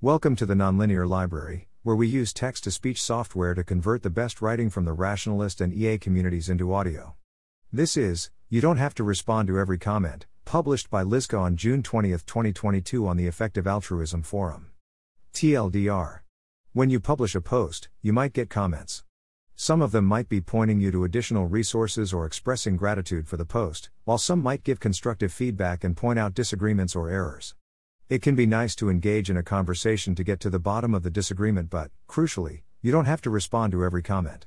Welcome to the Nonlinear Library, where we use text to speech software to convert the best writing from the rationalist and EA communities into audio. This is, You Don't Have to Respond to Every Comment, published by Lizka on June 20, 2022 on the Effective Altruism Forum. TLDR. When you publish a post, you might get comments. Some of them might be pointing you to additional resources or expressing gratitude for the post, while some might give constructive feedback and point out disagreements or errors. It can be nice to engage in a conversation to get to the bottom of the disagreement, but, crucially, you don't have to respond to every comment.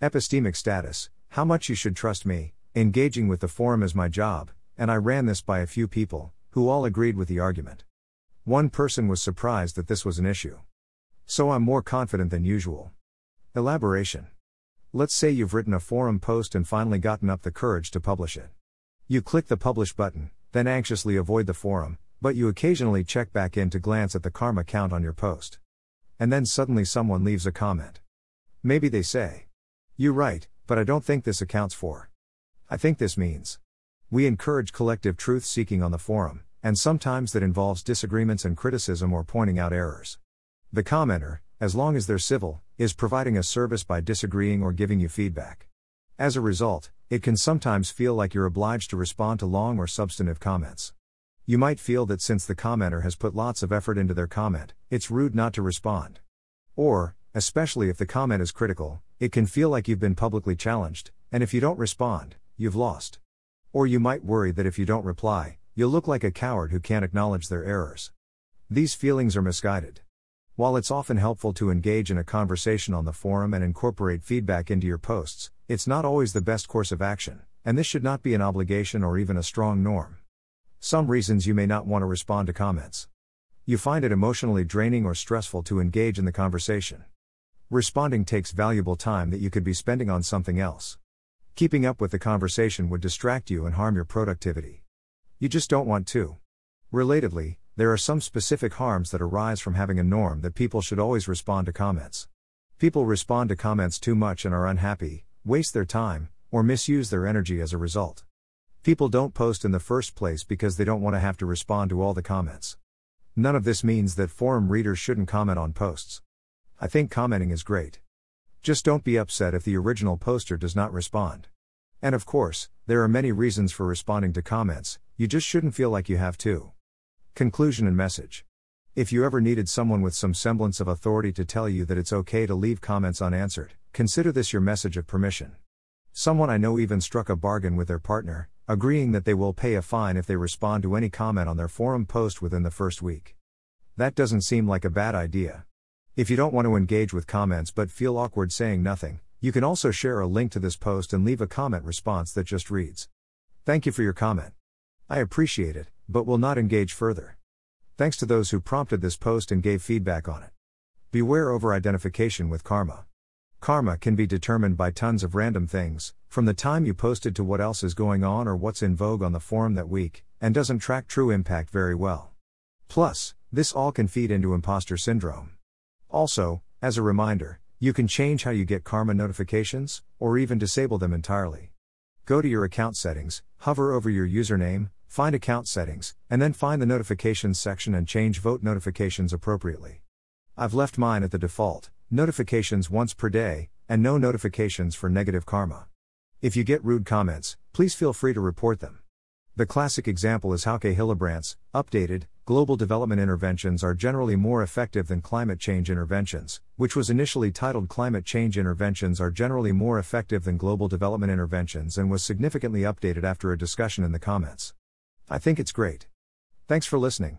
Epistemic status How much you should trust me, engaging with the forum is my job, and I ran this by a few people, who all agreed with the argument. One person was surprised that this was an issue. So I'm more confident than usual. Elaboration Let's say you've written a forum post and finally gotten up the courage to publish it. You click the publish button, then anxiously avoid the forum, but you occasionally check back in to glance at the karma count on your post. And then suddenly someone leaves a comment. Maybe they say, You write, but I don't think this accounts for. I think this means. We encourage collective truth seeking on the forum, and sometimes that involves disagreements and criticism or pointing out errors. The commenter, as long as they're civil, is providing a service by disagreeing or giving you feedback. As a result, it can sometimes feel like you're obliged to respond to long or substantive comments. You might feel that since the commenter has put lots of effort into their comment, it's rude not to respond. Or, especially if the comment is critical, it can feel like you've been publicly challenged, and if you don't respond, you've lost. Or you might worry that if you don't reply, you'll look like a coward who can't acknowledge their errors. These feelings are misguided. While it's often helpful to engage in a conversation on the forum and incorporate feedback into your posts, it's not always the best course of action, and this should not be an obligation or even a strong norm. Some reasons you may not want to respond to comments. You find it emotionally draining or stressful to engage in the conversation. Responding takes valuable time that you could be spending on something else. Keeping up with the conversation would distract you and harm your productivity. You just don't want to. Relatively, there are some specific harms that arise from having a norm that people should always respond to comments. People respond to comments too much and are unhappy, waste their time, or misuse their energy as a result. People don't post in the first place because they don't want to have to respond to all the comments. None of this means that forum readers shouldn't comment on posts. I think commenting is great. Just don't be upset if the original poster does not respond. And of course, there are many reasons for responding to comments, you just shouldn't feel like you have to. Conclusion and message. If you ever needed someone with some semblance of authority to tell you that it's okay to leave comments unanswered, consider this your message of permission. Someone I know even struck a bargain with their partner, agreeing that they will pay a fine if they respond to any comment on their forum post within the first week. That doesn't seem like a bad idea. If you don't want to engage with comments but feel awkward saying nothing, you can also share a link to this post and leave a comment response that just reads Thank you for your comment. I appreciate it, but will not engage further. Thanks to those who prompted this post and gave feedback on it. Beware over identification with karma. Karma can be determined by tons of random things, from the time you posted to what else is going on or what's in vogue on the forum that week, and doesn't track true impact very well. Plus, this all can feed into imposter syndrome. Also, as a reminder, you can change how you get karma notifications, or even disable them entirely. Go to your account settings, hover over your username, find account settings, and then find the notifications section and change vote notifications appropriately. I've left mine at the default, notifications once per day, and no notifications for negative karma. If you get rude comments, please feel free to report them. The classic example is Hauke Hillebrandt's, updated, global development interventions are generally more effective than climate change interventions, which was initially titled Climate Change Interventions are generally more effective than global development interventions and was significantly updated after a discussion in the comments. I think it's great. Thanks for listening.